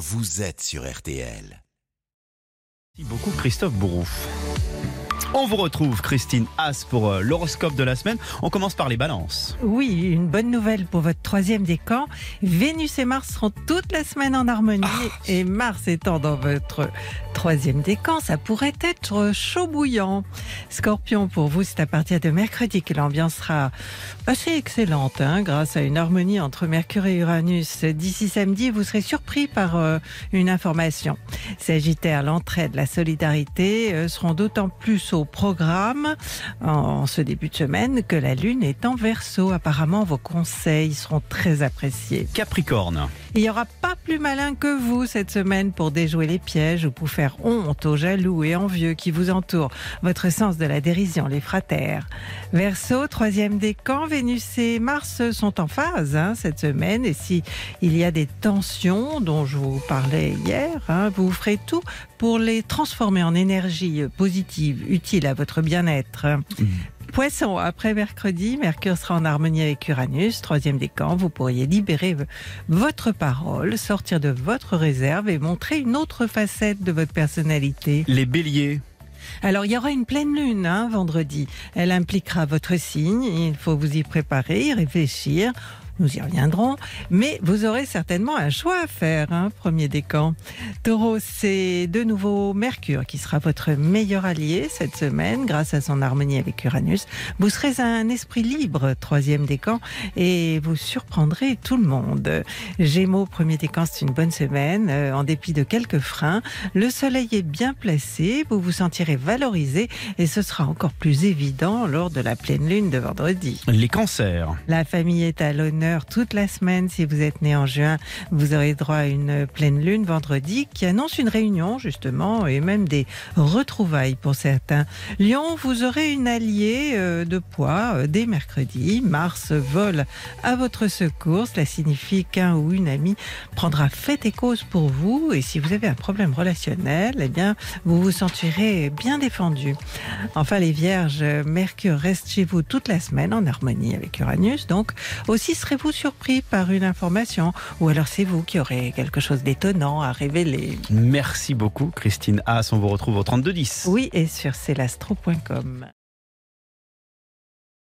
vous êtes sur RTL. Merci beaucoup Christophe Bourouf. On vous retrouve Christine As pour euh, l'horoscope de la semaine. On commence par les balances. Oui, une bonne nouvelle pour votre troisième décan. Vénus et Mars seront toute la semaine en harmonie. Et Mars étant dans votre troisième décan, ça pourrait être chaud bouillant. Scorpion, pour vous, c'est à partir de mercredi que l'ambiance sera assez excellente, hein, grâce à une harmonie entre Mercure et Uranus. D'ici samedi, vous serez surpris par euh, une information. Sagittaire, l'entraide, la solidarité euh, seront d'autant plus au programme en, ce début de semaine que la Lune est en verso. Apparemment, vos conseils seront très appréciés. Capricorne. Il n'y aura pas plus malin que vous cette semaine pour déjouer les pièges ou pour faire honte aux jaloux et envieux qui vous entourent. Votre sens de la dérision les fera taire. Verseau, troisième décan, Vénus et Mars sont en phase hein, cette semaine. Et si il y a des tensions dont je vous parlais hier, hein, vous ferez tout pour les transformer en énergie positive, utile à votre bien-être. Poisson, après mercredi, Mercure sera en harmonie avec Uranus, troisième décan. Vous pourriez libérer votre parole, sortir de votre réserve et montrer une autre facette de votre personnalité. Les béliers. Alors, il y aura une pleine lune hein, vendredi. Elle impliquera votre signe. Il faut vous y préparer, y réfléchir. Nous y reviendrons. Mais vous aurez certainement un choix à faire, hein, premier décan. Taureau, c'est de nouveau Mercure qui sera votre meilleur allié cette semaine grâce à son harmonie avec Uranus. Vous serez un esprit libre, troisième décan, et vous surprendrez tout le monde. Gémeaux, premier décan, c'est une bonne semaine. euh, en dépit de quelques freins, le soleil est bien placé, vous vous sentirez valorisé et ce sera encore plus évident lors de la pleine lune de vendredi. Les cancers. La famille est à l'honneur toute la semaine. Si vous êtes né en juin, vous aurez droit à une pleine lune vendredi qui annonce une réunion justement et même des retrouvailles pour certains. Lyon, vous aurez une alliée euh, de poids euh, dès mercredi. Mars vole à votre secours. Cela signifie qu'un ou une amie prendra fait et cause pour vous. Et si vous avez un problème relationnel, eh bien, vous vous sentirez bien défendu. Enfin, les vierges, Mercure reste chez vous toute la semaine en harmonie avec Uranus. Donc, aussi serez-vous surpris par une information ou alors c'est vous qui aurez quelque chose d'étonnant à révéler. Merci beaucoup Christine As. On vous retrouve au 3210. Oui, et sur celastro.com.